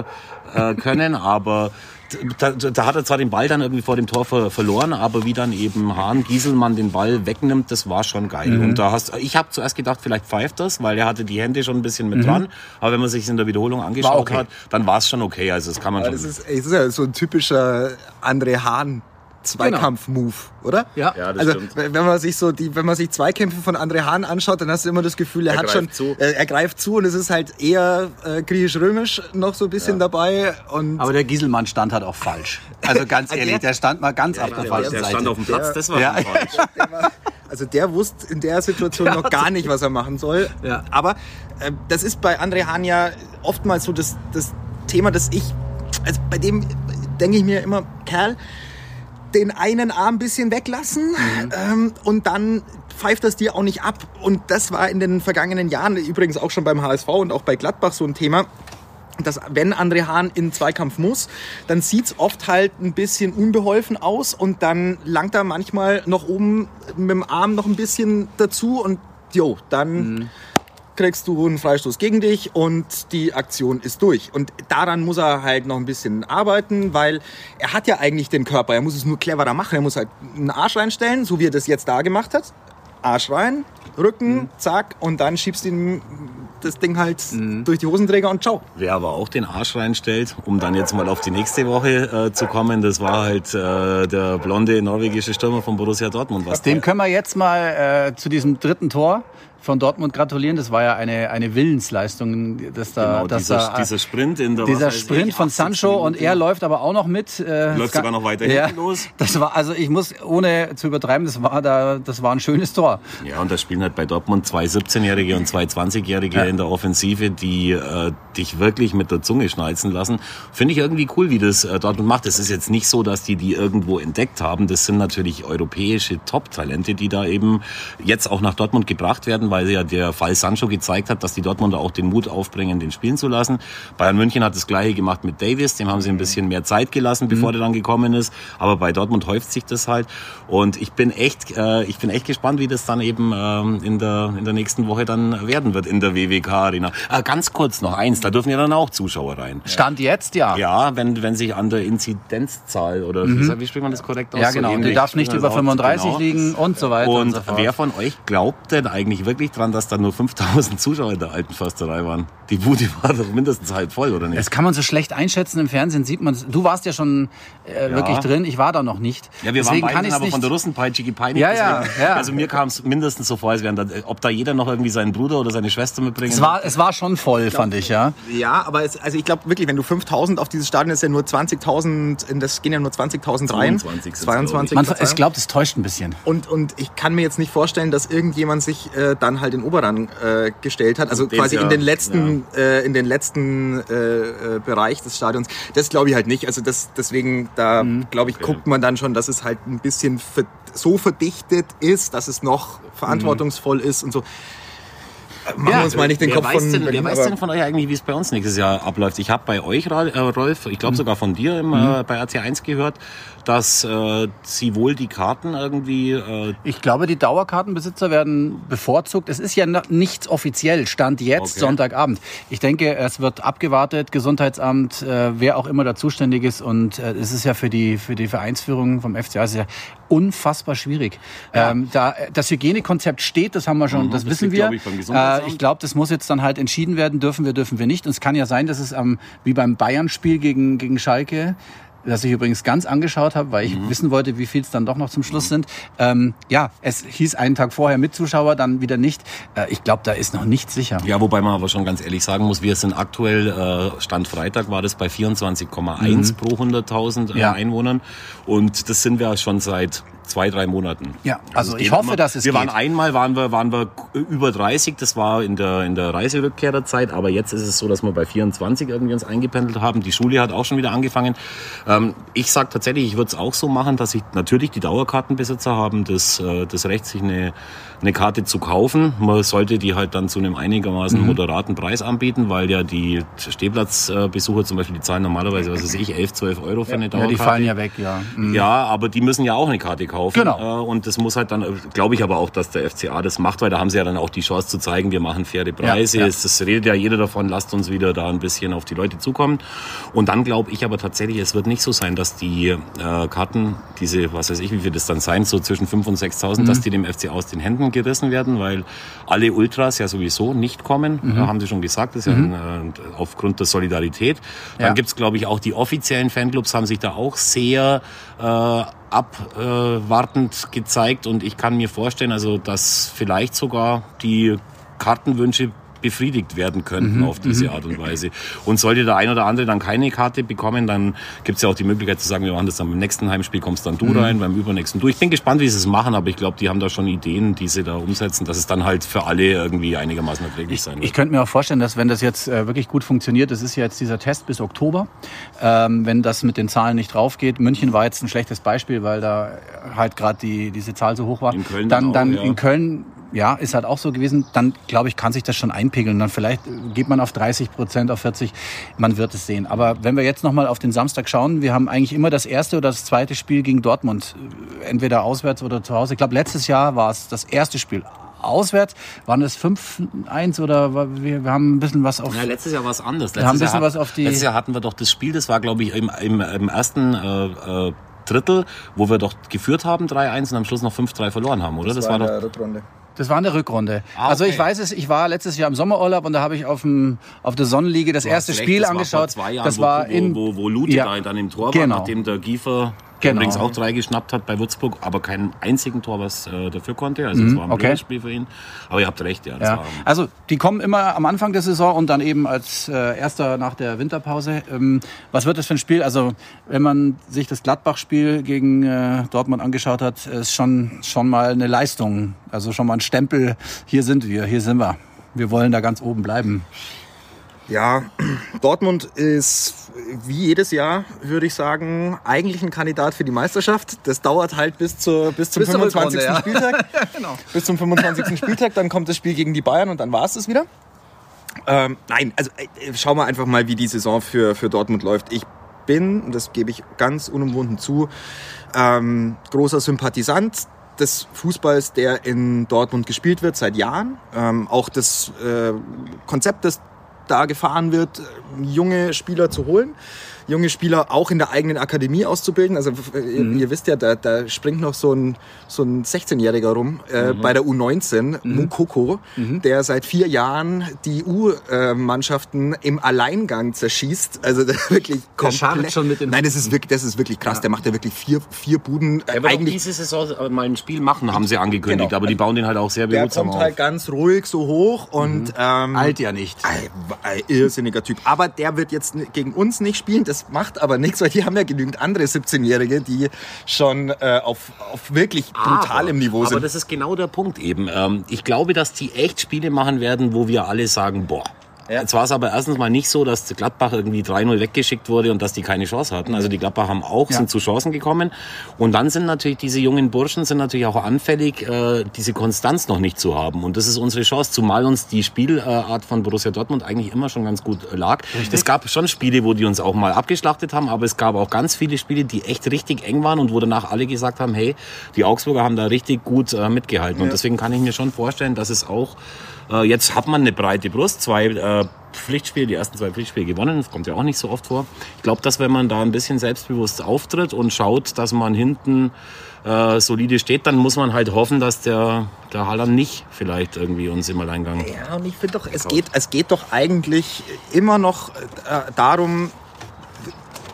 Äh, äh, können. Aber da, da hat er zwar den Ball dann irgendwie vor dem Tor ver verloren, aber wie dann eben Hahn Gieselmann den Ball wegnimmt, das war schon geil. Mhm. Und da hast ich habe zuerst gedacht, vielleicht pfeift das, weil er hatte die Hände schon ein bisschen mit dran. Aber wenn man sich in der Wiederholung angeschaut Mhm. Okay. hat, dann war es schon okay. Also das kann man Aber schon. das ist, es ist ja so ein typischer André Hahn Zweikampf-Move, oder? Ja. ja, das Also stimmt. wenn man sich so die, wenn man sich Zweikämpfe von André Hahn anschaut, dann hast du immer das Gefühl, er, Er hat greift schon, zu. äh, er greift zu und es ist halt eher äh, griechisch-römisch noch so ein bisschen dabei und Aber der Gieselmann stand halt auch falsch. Also ganz ehrlich, der stand mal ganz auf der der, falschen der Seite. stand auf dem Platz, das war Ja. falsch. der war, also der wusste in der Situation noch gar nicht, was er machen soll. Ja. Aber äh, das ist bei André Hahn ja oftmals so das, das Thema, dass ich, also bei dem denke ich mir immer, Kerl, den einen Arm ein bisschen weglassen ähm, und dann pfeift das dir auch nicht ab. Und das war in den vergangenen Jahren übrigens auch schon beim HSV und auch bei Gladbach so ein Thema dass wenn André Hahn in Zweikampf muss, dann sieht's oft halt ein bisschen unbeholfen aus und dann langt er manchmal noch oben mit dem Arm noch ein bisschen dazu und jo, dann kriegst du einen Freistoß gegen dich und die Aktion ist durch. Und daran muss er halt noch ein bisschen arbeiten, weil er hat ja eigentlich den Körper, er muss es nur cleverer machen, er muss halt einen Arsch reinstellen, so wie er das jetzt da gemacht hat. Arsch rein, Rücken, zack, und dann schiebst du ihm das Ding halt durch die Hosenträger und ciao. Wer aber auch den Arsch reinstellt, um dann jetzt mal auf die nächste Woche äh, zu kommen, das war halt äh, der blonde norwegische Stürmer von Borussia Dortmund. Was Dem können wir jetzt mal äh, zu diesem dritten Tor von Dortmund gratulieren. Das war ja eine, eine Willensleistung, dass da, genau, dass dieser, da dieser Sprint in der dieser Sprint ich, von 80. Sancho und er läuft aber auch noch mit. Äh, Läuft sogar noch weiter ja, hinten los. Das war also ich muss ohne zu übertreiben, das war da das war ein schönes Tor. Ja, und da spielen halt bei Dortmund zwei 17-Jährige und zwei 20-Jährige in der Offensive, die äh, dich wirklich mit der Zunge schnalzen lassen. Finde ich irgendwie cool, wie das äh, Dortmund macht. Es ist jetzt nicht so, dass die die irgendwo entdeckt haben. Das sind natürlich europäische Top-Talente, die da eben jetzt auch nach Dortmund gebracht werden, weil ja der Fall Sancho gezeigt hat, dass die Dortmunder auch den Mut aufbringen, den spielen zu lassen. Bayern München hat das gleiche gemacht mit Davis. Dem haben sie ein bisschen mehr Zeit gelassen, bevor der dann gekommen ist. Aber bei Dortmund häuft sich das halt. Und ich bin echt, äh, ich bin echt gespannt, wie das dann eben ähm, in, der, in der nächsten Woche dann werden wird in der WWK Arena. Äh, ganz kurz noch eins, da dürfen ja dann auch Zuschauer rein. Stand jetzt ja. Ja, wenn, wenn sich an der Inzidenzzahl oder wie, wie spricht man das korrekt aus? Ja, So genau. Und die darf nicht über man das aus. 35 Genau. liegen und so weiter und, Und so fort. wer von euch glaubt denn eigentlich wirklich dran, dass da nur 5000 Zuschauer in der alten Försterei waren? Die Bude war doch mindestens halb voll, oder nicht? Das kann man so schlecht einschätzen. Im Fernsehen sieht man Du warst ja schon äh, wirklich drin. Ich war da noch nicht. Ja, wir Deswegen waren beide aber nicht. von der Russenpeitsche gepeinigt. Ja, ja, ja. Also mir kam es mindestens so vor, als wären da, ob da jeder noch irgendwie seinen Bruder oder seine Schwester mitbringt. Es war, es war schon voll, fand ich, ja. Ja, aber es, also ich glaube wirklich, wenn du 5000 auf dieses Stadion ist ja nur 20.000, in das gehen ja nur 20.000 rein. 22 sind's, 22. Man, Verzeihung. ich glaube, das täuscht ein bisschen. Und, und ich kann mir jetzt nicht vorstellen, dass irgendjemand sich äh, dann halt in Oberrang äh, gestellt hat. Also quasi ja, in den letzten, äh, in den letzten äh, äh, Bereich des Stadions. Das glaube ich halt nicht. Also das, deswegen, da Mhm. glaube ich, guckt man dann schon, dass es halt ein bisschen so verdichtet ist, dass es noch verantwortungsvoll ist und so. Machen wir uns mal nicht den Kopf weiß von denn, Berlin, Wer weiß denn von euch eigentlich, wie es bei uns nächstes Jahr abläuft? Ich habe bei euch, äh, Rolf, ich glaube sogar von dir im, äh, bei RT1 gehört, dass äh, sie wohl die Karten irgendwie... Äh, Ich glaube, die Dauerkartenbesitzer werden bevorzugt. Es ist ja nichts offiziell, Stand jetzt, Okay. Sonntagabend. Ich denke, es wird abgewartet, Gesundheitsamt, äh, wer auch immer da zuständig ist. Und äh, es ist ja für die, für die Vereinsführung vom FCA ist ja unfassbar schwierig. Ähm, da, das Hygienekonzept steht, das haben wir schon, Mhm, das das wissen liegt, wir. glaub ich. Äh, ich glaube, das muss jetzt dann halt entschieden werden, dürfen wir, dürfen wir nicht. Und es kann ja sein, dass es ähm, wie beim Bayern-Spiel gegen, gegen Schalke, das ich übrigens ganz angeschaut habe, weil ich Mhm. wissen wollte, wie viel es dann doch noch zum Schluss sind. Ähm, ja, es hieß einen Tag vorher mit Zuschauer, dann wieder nicht. Äh, ich glaube, da ist noch nichts sicher. Ja, wobei man aber schon ganz ehrlich sagen muss, wir sind aktuell, äh, Stand Freitag war das bei 24,1 pro 100.000 äh, Ja. Einwohnern. Und das sind wir schon seit zwei, drei Monaten. Ja, also es ich hoffe, dass es Wir waren geht. einmal, waren wir, waren wir über 30, das war in der, in der Reiserückkehrerzeit, aber jetzt ist es so, dass wir bei 24 irgendwie uns eingependelt haben. Die Schule hat auch schon wieder angefangen. Ähm, ich sag tatsächlich, ich würde es auch so machen, dass ich natürlich die Dauerkartenbesitzer haben das, äh, das Recht, sich eine, eine Karte zu kaufen. Man sollte die halt dann zu einem Mhm. einigermaßen moderaten Preis anbieten, weil ja die Stehplatzbesucher zum Beispiel, die zahlen normalerweise, was weiß ich, 11, 12 Euro für eine Ja, Dauerkarte. die fallen ja weg, ja. Mhm. Ja, aber die müssen ja auch eine Karte kaufen. Genau. Äh, Und das muss halt dann, glaube ich aber auch, dass der FCA das macht, weil da haben sie ja dann auch die Chance zu zeigen, wir machen faire Preise. Ja, ja. Das redet ja jeder davon, lasst uns wieder da ein bisschen auf die Leute zukommen. Und dann glaube ich aber tatsächlich, es wird nicht so sein, dass die äh, Karten, diese, was weiß ich, wie viel das dann sein, so zwischen 5.000 und 6.000, Mhm. dass die dem FCA aus den Händen gerissen werden, weil alle Ultras ja sowieso nicht kommen. Mhm. Haben sie schon gesagt, das ist ja ein, äh, aufgrund der Solidarität. Dann Ja. gibt's glaube ich, auch die offiziellen Fanclubs haben sich da auch sehr äh, abwartend gezeigt und ich kann mir vorstellen, also dass vielleicht sogar die Kartenwünsche befriedigt werden könnten auf diese Art und Weise. Und sollte der ein oder andere dann keine Karte bekommen, dann gibt's ja auch die Möglichkeit zu sagen, wir machen das dann beim nächsten Heimspiel, kommst dann du rein, beim übernächsten du. Ich bin gespannt, wie sie es machen, aber ich glaube, die haben da schon Ideen, die sie da umsetzen, dass es dann halt für alle irgendwie einigermaßen erträglich sein wird. Ich könnte mir auch vorstellen, dass wenn das jetzt äh, wirklich gut funktioniert, das ist ja jetzt dieser Test bis Oktober, ähm, wenn das mit den Zahlen nicht draufgeht. München war jetzt ein schlechtes Beispiel, weil da halt gerade die, diese Zahl so hoch war. In Köln dann, dann dann auch, ja. in Köln, ja, ist halt auch so gewesen. Dann glaube ich, kann sich das schon einpegeln. Dann vielleicht äh, geht man auf 30 Prozent, auf 40. Man wird es sehen. Aber wenn wir jetzt noch mal auf den Samstag schauen, wir haben eigentlich immer das erste oder das zweite Spiel gegen Dortmund, äh, entweder auswärts oder zu Hause. Ich glaube, letztes Jahr war es das erste Spiel. Auswärts waren es 5-1 oder war- wir, wir haben ein bisschen was auf. Ja, letztes Jahr war es anders. Wir haben ein Letztes bisschen Jahr, was auf die- letztes Jahr hatten wir doch das Spiel, das war, glaube ich, im, im, im ersten äh, äh, Drittel, wo wir doch geführt haben, 3-1 und am Schluss noch 5-3 verloren haben, oder? Das, war, doch. Rückrunde. Das war eine Rückrunde. Ah, Also ich okay. weiß es, ich war letztes Jahr im Sommerurlaub und da habe ich auf, dem, auf der Sonnenliege das erste recht, Spiel das angeschaut. War vor zwei Jahren, das wo, war wo, in wo, wo Lute Ja. da dann im Tor war, Genau. nachdem der Giefer Genau. übrigens auch drei geschnappt hat bei Würzburg, aber keinen einzigen Tor, was äh, dafür konnte. Also es war ein Mhm, okay. Spiel für ihn. Aber ihr habt recht, ja. Ja, also die kommen immer am Anfang der Saison und dann eben als äh, erster nach der Winterpause. Ähm, was wird das für ein Spiel? Also wenn man sich das Gladbach-Spiel gegen äh, Dortmund angeschaut hat, ist schon schon mal eine Leistung. Also schon mal ein Stempel. Hier sind wir, hier sind wir. Wir wollen da ganz oben bleiben. Ja, Dortmund ist wie jedes Jahr, würde ich sagen, eigentlich ein Kandidat für die Meisterschaft. Das dauert halt bis, zur, bis zum Bis zur 25. Rückrunde, ja. Spieltag. genau. Bis zum 25. Spieltag, dann kommt das Spiel gegen die Bayern und dann war es das wieder. Ähm, nein, also äh, schauen wir einfach mal, wie die Saison für, für Dortmund läuft. Ich bin, und das gebe ich ganz unumwunden zu, ähm, großer Sympathisant des Fußballs, der in Dortmund gespielt wird seit Jahren. Ähm, auch das äh, Konzept, das da gefahren wird, äh, junge Spieler zu holen, junge Spieler auch in der eigenen Akademie auszubilden. Also äh, ihr, ihr wisst ja, da, da springt noch so ein, so ein 16-Jähriger rum äh, bei der U19, Mukoko, der seit vier Jahren die U-Mannschaften im Alleingang zerschießt. Also der wirklich komplett. schon mit den Nein, das ist wirklich, das ist wirklich krass. Der macht ja wirklich vier, vier Buden. Äh, er wird eigentlich diese Saison mal ein Spiel machen, haben sie angekündigt, Genau. aber die bauen den halt auch sehr der behutsam kommt auf. halt ganz ruhig so hoch und ähm, Alt ja nicht. Ein, ein irrsinniger Typ. Aber der wird jetzt gegen uns nicht spielen. Das macht aber nichts, weil die haben ja genügend andere 17-Jährige, die schon äh, auf, auf wirklich brutalem Niveau Aber sind. das ist genau der Punkt eben. Ähm, ich glaube, dass die echt Spiele machen werden, wo wir alle sagen, boah. Ja. Jetzt war es aber erstens mal nicht so, dass Gladbach irgendwie 3-0 weggeschickt wurde und dass die keine Chance hatten. Also die Gladbach haben auch, Ja. sind zu Chancen gekommen. Und dann sind natürlich diese jungen Burschen sind natürlich auch anfällig, äh, diese Konstanz noch nicht zu haben. Und das ist unsere Chance, zumal uns die Spielart von Borussia Dortmund eigentlich immer schon ganz gut äh, lag. Es gab schon Spiele, wo die uns auch mal abgeschlachtet haben, aber es gab auch ganz viele Spiele, die echt richtig eng waren und wo danach alle gesagt haben, hey, die Augsburger haben da richtig gut äh, mitgehalten. Und deswegen kann ich mir schon vorstellen, dass es auch äh, jetzt hat man eine breite Brust, zwei äh, Pflichtspiele, die ersten zwei Pflichtspiele gewonnen, das kommt ja auch nicht so oft vor. Ich glaube, dass wenn man da ein bisschen selbstbewusst auftritt und schaut, dass man hinten äh, solide steht, dann muss man halt hoffen, dass der, der Haaland nicht vielleicht irgendwie uns im Alleingang... Ja, und ich finde doch, es geht, es geht doch eigentlich immer noch äh, darum,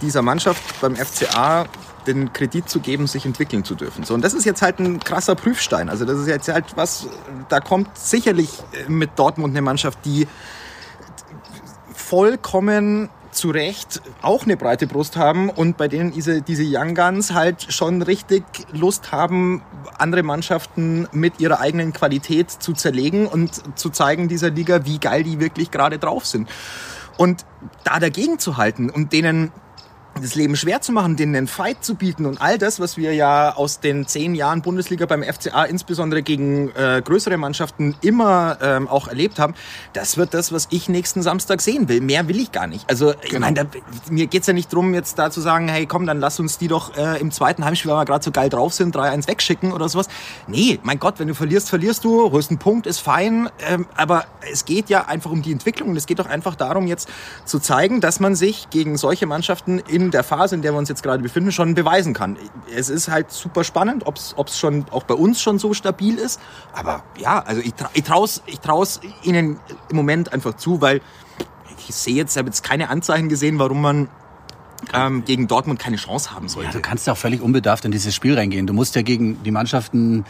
dieser Mannschaft beim FCA den Kredit zu geben, sich entwickeln zu dürfen. So, und das ist jetzt halt ein krasser Prüfstein. Also das ist jetzt halt was, da kommt sicherlich äh, mit Dortmund eine Mannschaft, die vollkommen zu Recht auch eine breite Brust haben und bei denen diese, diese Young Guns halt schon richtig Lust haben, andere Mannschaften mit ihrer eigenen Qualität zu zerlegen und zu zeigen dieser Liga, wie geil die wirklich gerade drauf sind. Und da dagegen zu halten und denen das Leben schwer zu machen, denen einen Fight zu bieten und all das, was wir ja aus den zehn Jahren Bundesliga beim FCA insbesondere gegen äh, größere Mannschaften immer ähm, auch erlebt haben, das wird das, was ich nächsten Samstag sehen will. Mehr will ich gar nicht. Also ich Genau. meine, da, mir geht's ja nicht drum, jetzt da zu sagen, hey komm, dann lass uns die doch äh, im zweiten Heimspiel, weil wir gerade so geil drauf sind, 3-1 wegschicken oder sowas. Nee, mein Gott, wenn du verlierst, verlierst du, holst einen Punkt, ist fein. Ähm, aber es geht ja einfach um die Entwicklung und es geht doch einfach darum, jetzt zu zeigen, dass man sich gegen solche Mannschaften in der Phase, in der wir uns jetzt gerade befinden, schon beweisen kann. Es ist halt super spannend, ob es schon auch bei uns schon so stabil ist. Aber ja, also ich, tra ich traue ich trau's ihnen im Moment einfach zu, weil ich sehe jetzt, ich habe jetzt keine Anzeichen gesehen, warum man ähm, gegen Dortmund keine Chance haben Ja, sollte. du kannst ja auch völlig unbedarft in dieses Spiel reingehen. Du musst ja gegen die Mannschaften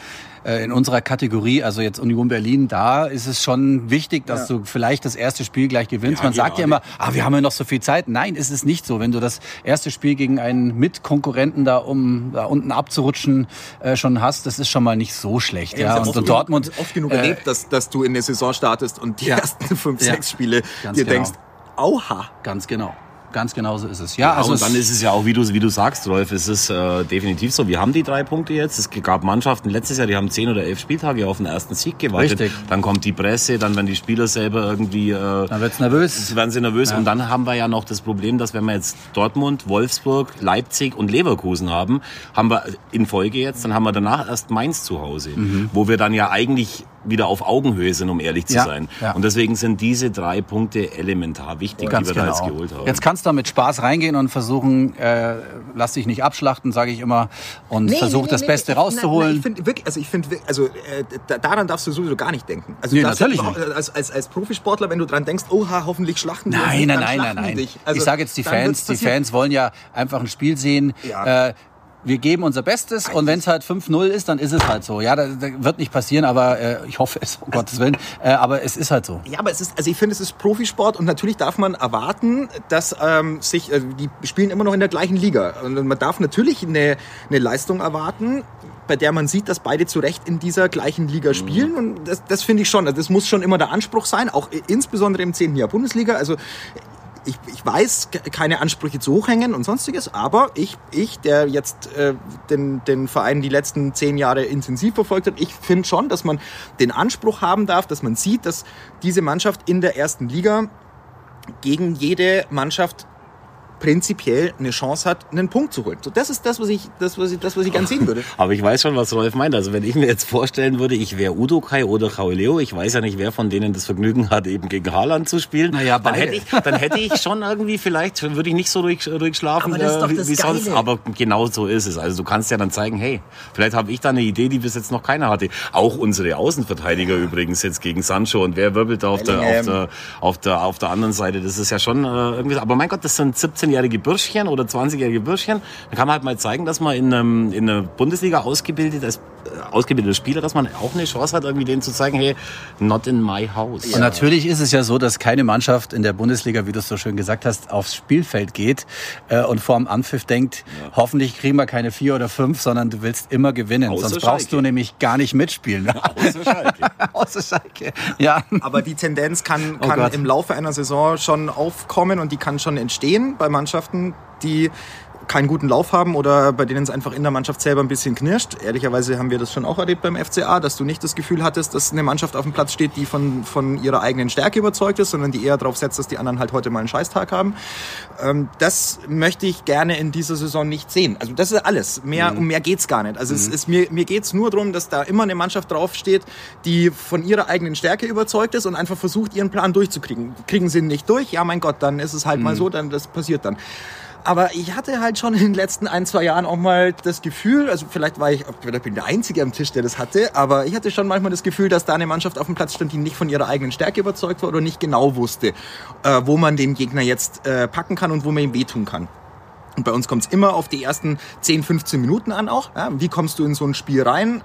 äh, in unserer Kategorie, also jetzt Union Berlin, da ist es schon wichtig, dass du vielleicht das erste Spiel gleich gewinnst. Man sagt ja immer, ah, wir haben ja noch so viel Zeit. Nein, ist es nicht so. Wenn du das erste Spiel gegen einen Mitkonkurrenten da, um da unten abzurutschen, äh, schon hast, das ist schon mal nicht so schlecht. Ja, und, und oft Dortmund oft genug äh, erlebt, dass, dass du in der Saison startest und die Ja. ersten fünf, Ja. sechs Spiele Ganz dir genau. denkst, auha. Ganz genau. Ganz genau so ist es. Ja, Ja, also und dann ist es ja auch, wie du, wie du sagst, Rolf, es ist äh, definitiv so. Wir haben die drei Punkte jetzt. Es gab Mannschaften letztes Jahr, die haben zehn oder elf Spieltage auf den ersten Sieg gewartet. Richtig. Dann kommt die Presse, dann werden die Spieler selber irgendwie... Äh, dann wird's nervös. werden sie nervös. Und dann haben wir ja noch das Problem, dass wenn wir jetzt Dortmund, Wolfsburg, Leipzig und Leverkusen haben, haben wir in Folge jetzt, dann haben wir danach erst Mainz zu Hause, wo wir dann ja eigentlich wieder auf Augenhöhe sind, um ehrlich zu Ja, sein. ja. Und deswegen sind diese drei Punkte elementar wichtig, Ganz die wir genau. da jetzt geholt haben. Jetzt kannst du da mit Spaß reingehen und versuchen, äh, lass dich nicht abschlachten, sage ich immer, und versuch das Beste Nein, rauszuholen. Nein, ich finde wirklich, also ich finde, also äh, da, daran darfst du sowieso gar nicht denken. Also Nee, natürlich Als, als, als Profisportler, wenn du dran denkst, oha, hoffentlich schlachten die Nein, nicht, nein, nein, nein, die nein. dich. Also ich sage jetzt die Fans, die. Fans wollen ja einfach ein Spiel sehen. Ja. Äh, wir geben unser Bestes und wenn es halt 5-0 ist, dann ist es halt so. Ja, da, da wird nicht passieren, aber äh, ich hoffe es, um Gottes Willen. Äh, aber es ist halt so. Ja, aber es ist, also ich finde, es ist Profisport und natürlich darf man erwarten, dass ähm, sich, also die spielen immer noch in der gleichen Liga und man darf natürlich eine, eine Leistung erwarten, bei der man sieht, dass beide zu Recht in dieser gleichen Liga spielen und das, das finde ich schon, also das muss schon immer der Anspruch sein, auch insbesondere im 10. Jahr Bundesliga, also ich, ich weiß, ke- keine Ansprüche zu hoch hängen und sonstiges, aber ich, ich der jetzt äh, den, den Verein die letzten zehn Jahre intensiv verfolgt hat, ich finde schon, dass man den Anspruch haben darf, dass man sieht, dass diese Mannschaft in der ersten Liga gegen jede Mannschaft prinzipiell eine Chance hat, einen Punkt zu holen. So, das ist das, was ich, das, was ich, das, was ich gern sehen würde. Aber ich weiß schon, was Rolf meint. Also wenn ich mir jetzt vorstellen würde, ich wäre Udo Kai oder Leo, ich weiß ja nicht, wer von denen das Vergnügen hat, eben gegen Haaland zu spielen. Naja, dann hätte ich, dann hätte ich schon irgendwie vielleicht, würde ich nicht so ruhig, ruhig schlafen äh, wie, wie sonst. Aber genau so ist es. Also du kannst ja dann zeigen, hey, vielleicht habe ich da eine Idee, die bis jetzt noch keiner hatte. Auch unsere Außenverteidiger übrigens jetzt gegen Sancho und wer wirbelt da auf der, auf der, auf der, auf der anderen Seite. Das ist ja schon äh, irgendwie. Aber mein Gott, das sind 17-jährige Bürschchen oder 20-jährige Bürschchen. Da kann man halt mal zeigen, dass man in, einem, in der Bundesliga ausgebildet als äh, ausgebildeter Spieler, dass man auch eine Chance hat, irgendwie denen zu zeigen, hey, not in my house. Und natürlich ist es ja so, dass keine Mannschaft in der Bundesliga, wie du es so schön gesagt hast, aufs Spielfeld geht äh, und vor dem Anpfiff denkt, hoffentlich kriegen wir keine vier oder fünf, sondern du willst immer gewinnen. Außer Sonst brauchst Schalke. du nämlich gar nicht mitspielen. Außer Schalke. Außer Schalke. Ja. Aber die Tendenz kann, Oh kann Gott. im Laufe einer Saison schon aufkommen und die kann schon entstehen bei Mannschaften, die keinen guten Lauf haben oder bei denen es einfach in der Mannschaft selber ein bisschen knirscht. Ehrlicherweise haben wir das schon auch erlebt beim FCA, dass du nicht das Gefühl hattest, dass eine Mannschaft auf dem Platz steht, die von, von ihrer eigenen Stärke überzeugt ist, sondern die eher darauf setzt, dass die anderen halt heute mal einen Scheißtag haben. Ähm, das möchte ich gerne in dieser Saison nicht sehen. Also das ist alles. Mehr, Um mehr geht's gar nicht. Also es ist, mir, mir geht's nur darum, dass da immer eine Mannschaft draufsteht, die von ihrer eigenen Stärke überzeugt ist und einfach versucht, ihren Plan durchzukriegen. Kriegen sie ihn nicht durch? Ja, mein Gott, dann ist es halt mal so, dann das passiert dann. Aber ich hatte halt schon in den letzten ein, zwei Jahren auch mal das Gefühl, also vielleicht war ich, vielleicht bin ich der Einzige am Tisch, der das hatte, aber ich hatte schon manchmal das Gefühl, dass da eine Mannschaft auf dem Platz stand, die nicht von ihrer eigenen Stärke überzeugt war oder nicht genau wusste, äh, wo man den Gegner jetzt äh, packen kann und wo man ihm wehtun kann. Und bei uns kommt es immer auf die ersten 10, 15 Minuten an auch. Ja, wie kommst du in so ein Spiel rein?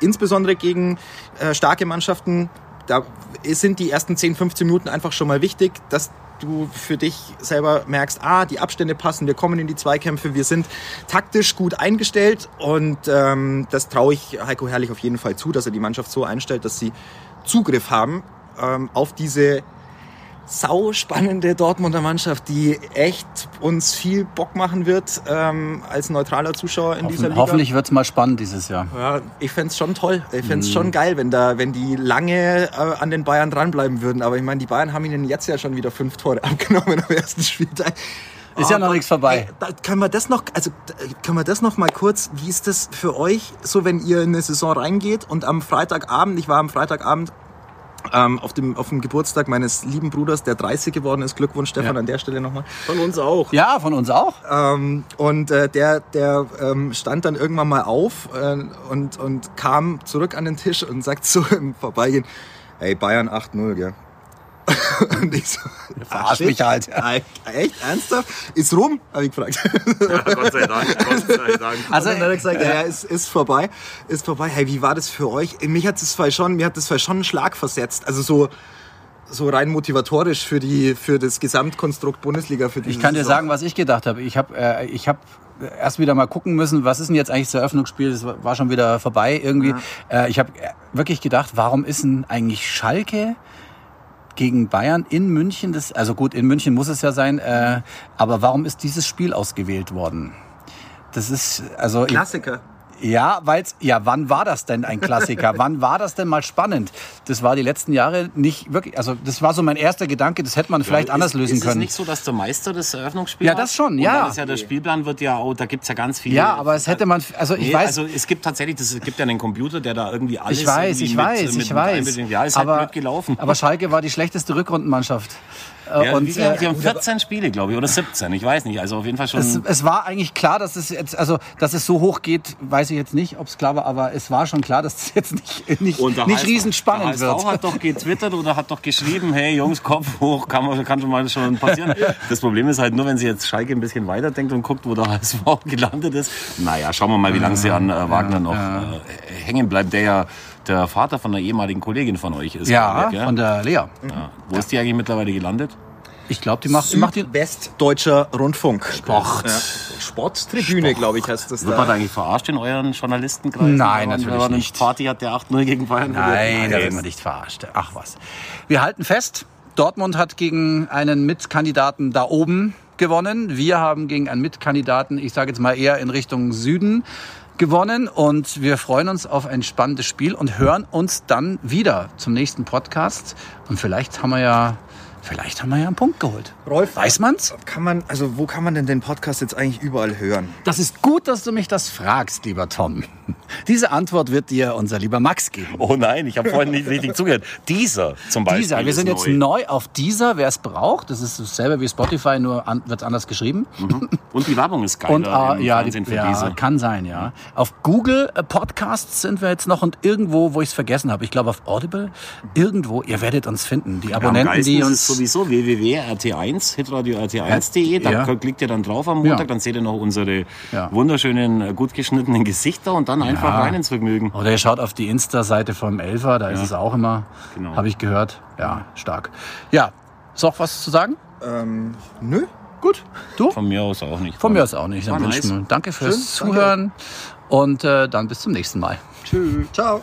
Insbesondere gegen äh, starke Mannschaften, da sind die ersten 10, 15 Minuten einfach schon mal wichtig, dass du für dich selber merkst, ah, die Abstände passen, wir kommen in die Zweikämpfe, wir sind taktisch gut eingestellt und ähm, das traue ich Heiko Herrlich auf jeden Fall zu, dass er die Mannschaft so einstellt, dass sie Zugriff haben ähm, auf diese sau spannende Dortmunder Mannschaft, die echt uns viel Bock machen wird ähm, als neutraler Zuschauer in dieser Hoffen, Liga. hoffentlich wird es mal spannend dieses Jahr. Ja, ich fänd's schon toll. Ich fänd's schon geil, wenn, da, wenn die lange äh, an den Bayern dranbleiben würden. Aber ich meine, die Bayern haben ihnen jetzt ja schon wieder fünf Tore abgenommen am ersten Spieltag. Ist ja noch nichts vorbei. ey, da können wir das noch, also können wir das noch mal kurz, wie ist das für euch, so wenn ihr in eine Saison reingeht und am Freitagabend, ich war am Freitagabend ähm, auf, dem, auf dem Geburtstag meines lieben Bruders, der 30 geworden ist. Glückwunsch, Stefan, Ja. an der Stelle nochmal. Von uns auch. Ja, von uns auch. Ähm, und äh, der, der ähm, stand dann irgendwann mal auf äh, und, und kam zurück an den Tisch und sagt so im Vorbeigehen, hey, Bayern 8-0, gell? und ich so, Verarsch mich halt. Ja. Echt? Ernsthaft? Ist rum? Habe ich gefragt. Gott sei Dank, Gott sei Dank. Also, und dann hat er gesagt, ja, ja, ist, ist vorbei. Ist vorbei. Hey, wie war das für euch? Mich hat das zwar schon, mir hat das zwar schon einen Schlag versetzt. Also so, so rein motivatorisch für die, für das Gesamtkonstrukt Bundesliga. Für Ich kann dir sagen, was ich gedacht habe. Ich habe äh, ich hab erst wieder mal gucken müssen, was ist denn jetzt eigentlich das Eröffnungsspiel? Das war schon wieder vorbei irgendwie. Äh, ich habe wirklich gedacht, warum ist denn eigentlich Schalke gegen Bayern in München? Das, also gut, in München muss es ja sein. Äh, aber warum ist dieses Spiel ausgewählt worden? Das ist also ich- Klassiker. Ja, weil's ja, wann war das denn ein Klassiker? wann war das denn mal spannend? Das war die letzten Jahre nicht wirklich, also das war so mein erster Gedanke, das hätte man vielleicht anders ist, lösen ist können. es nicht so, dass der Meister das Eröffnungsspiel Ja, das schon, ja. ist ja der Spielplan wird ja auch, da gibt's ja ganz viele. Ja, aber es hätte man, also ich Nee, weiß, also es gibt tatsächlich, das, es gibt ja einen Computer, der da irgendwie alles ich weiß, ich mit, weiß, mit, ich mit weiß. Ja, ist halt blöd gelaufen. aber Schalke war die schlechteste Rückrundenmannschaft. Äh, ja, und die äh, haben 14 Spiele, glaube ich, oder 17, ich weiß nicht. Also auf jeden Fall schon. es, es war eigentlich klar, dass es jetzt, also dass es so hoch geht, weiß ich jetzt nicht, ob es klar war, aber es war schon klar, dass es jetzt nicht nicht, und nicht HSV riesenspannend der HSV wird. hat doch getwittert oder hat doch geschrieben, hey Jungs, Kopf hoch, kann, kann schon mal schon passieren. Das Problem ist halt nur, wenn sie jetzt Schalke ein bisschen weiterdenkt und guckt, wo der HSV gelandet ist. Naja, schauen wir mal, wie lange sie an äh, Wagner noch äh, hängen bleibt, der ja der Vater von einer ehemaligen Kollegin von euch ist. Ja, von der Lea. ja. Wo ist die eigentlich mittlerweile gelandet? Ich glaube, die macht, die macht den. Westdeutscher Rundfunk. Sport. Ja. Sporttribüne, glaube ich, heißt das Wird man da da. eigentlich verarscht in euren Journalistenkreisen? Nein, natürlich wenn man nicht. Eine Party hat, der 8-0 gegen Bayern Nein, da verliert? wird man nicht verarscht. Ach was. Wir halten fest, Dortmund hat gegen einen Mitkandidaten da oben gewonnen. Wir haben gegen einen Mitkandidaten, ich sage jetzt mal eher in Richtung Süden, gewonnen. Und wir freuen uns auf ein spannendes Spiel und hören uns dann wieder zum nächsten Podcast. Und vielleicht haben wir ja, vielleicht haben wir ja einen Punkt geholt. Rolf, Weiß man's? kann man, also wo kann man denn den Podcast jetzt eigentlich überall hören? Das ist gut, dass du mich das fragst, lieber Tom. Diese Antwort wird dir unser lieber Max geben. Oh nein, ich habe vorhin nicht richtig zugehört. Dieser zum Beispiel. Dieser. Wir sind jetzt neu. neu auf dieser, wer es braucht. Das ist dasselbe wie Spotify, nur an, wird anders geschrieben. Und die Werbung ist geil. Und äh, ja, die, für ja diese. kann sein, ja. Auf Google äh, Podcasts sind wir jetzt noch und irgendwo, wo ich es vergessen habe, ich glaube auf Audible, irgendwo, ihr werdet uns finden. Die Abonnenten, geilsten die uns sowieso www.rt1, hitradio rt1.de. Da Ja. klickt ihr dann drauf am Montag, Ja. dann seht ihr noch unsere Ja. wunderschönen, äh, gut geschnittenen Gesichter und dann einfach Ja. rein ins Vergnügen. Oder ihr schaut auf die Insta-Seite vom Elfer, da ist es auch immer, Genau. habe ich gehört. Ja, stark. Ja, ist noch was zu sagen? Ähm, nö. Gut. Du? Von mir aus auch nicht. Von mir aus auch nicht. Dann nice. danke fürs Schön, danke. Zuhören und äh, dann bis zum nächsten Mal. Tschüss. Ciao.